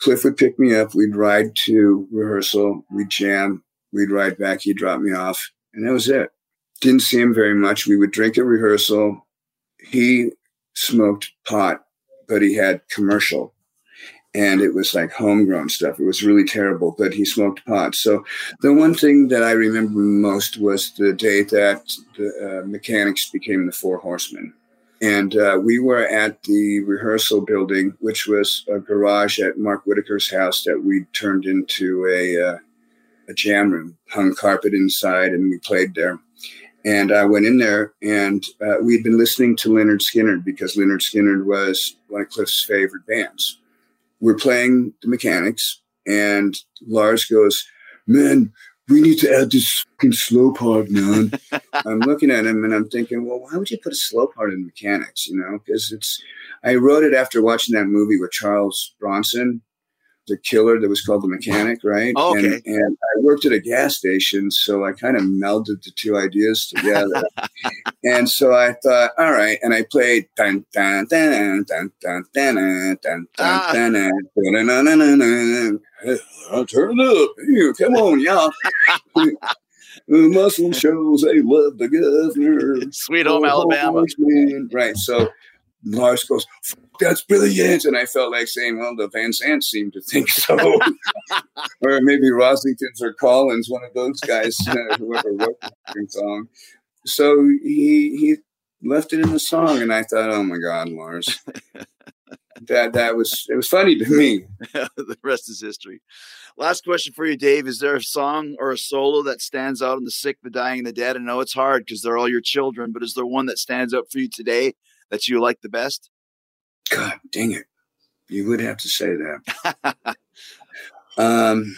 Cliff would pick me up. We'd ride to rehearsal. We'd jam. We'd ride back. He'd drop me off, and that was it. Didn't see him very much. We would drink at rehearsal. He smoked pot, but he had commercial, and it was like homegrown stuff. It was really terrible, but he smoked pot. So the one thing that I remember most was the day that the uh, Mechanix became the Four Horsemen. And uh, we were at the rehearsal building, which was a garage at Mark Whitaker's house that we turned into a, uh, a jam room, hung carpet inside, and we played there. And I went in there, and uh, we'd been listening to Lynyrd Skynyrd because Lynyrd Skynyrd was one of Cliff's favorite bands. We're playing the Mechanix, and Lars goes, Man, we need to add this fucking slow part, man. I'm looking at him and I'm thinking, well, why would you put a slow part in Mechanix? You know, because it's. I wrote it after watching that movie with Charles Bronson, the killer that was called the mechanic, right? Oh, okay. And, and I worked at a gas station, so I kind of melded the two ideas together. and so I thought, all right, and I played dun dun dun dun dun dun dun dun Ah. dun dun dun dun dun dun dun. I'll turn it up. Here, come on, y'all. The muscle shows they love the governor. Sweet Home Oh, Alabama. Right. So Lars goes, that's brilliant. And I felt like saying, well, the Van Zant seemed to think so. or maybe Rossingtons or Collins, one of those guys, uh, whoever wrote the song. So he he left it in the song, and I thought, oh my God, Lars. that that was it was funny to me. the rest is history. Last question for you, Dave. Is there a song or a solo that stands out in the sick, the dying, and the dead? I know it's hard because they're all your children, but is there one that stands out for you today that you like the best? God dang it. You would have to say that. um,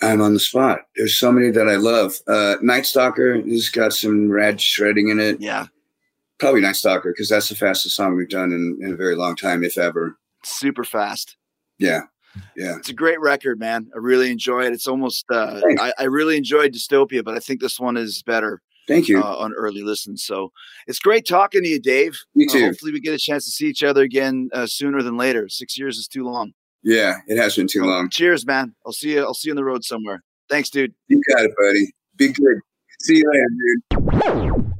I'm on the spot. There's so many that I love. Uh, Night Stalker has got some rad shredding in it. Yeah, Probably Night Stalker because that's the fastest song we've done in, in a very long time, if ever. super fast. Yeah. Yeah. It's a great record, man. I really enjoy it. It's almost, uh, I, I really enjoyed Dystopia, but I think this one is better Thank you. uh, on early listens. So it's great talking to you, Dave. You Uh, too. hopefully, we get a chance to see each other again uh, sooner than later. Six years is too long. yeah. It has been too long. Cheers, man. I'll see you. I'll see you on the road somewhere. Thanks, dude. You got it, buddy. Be good. See you later, dude.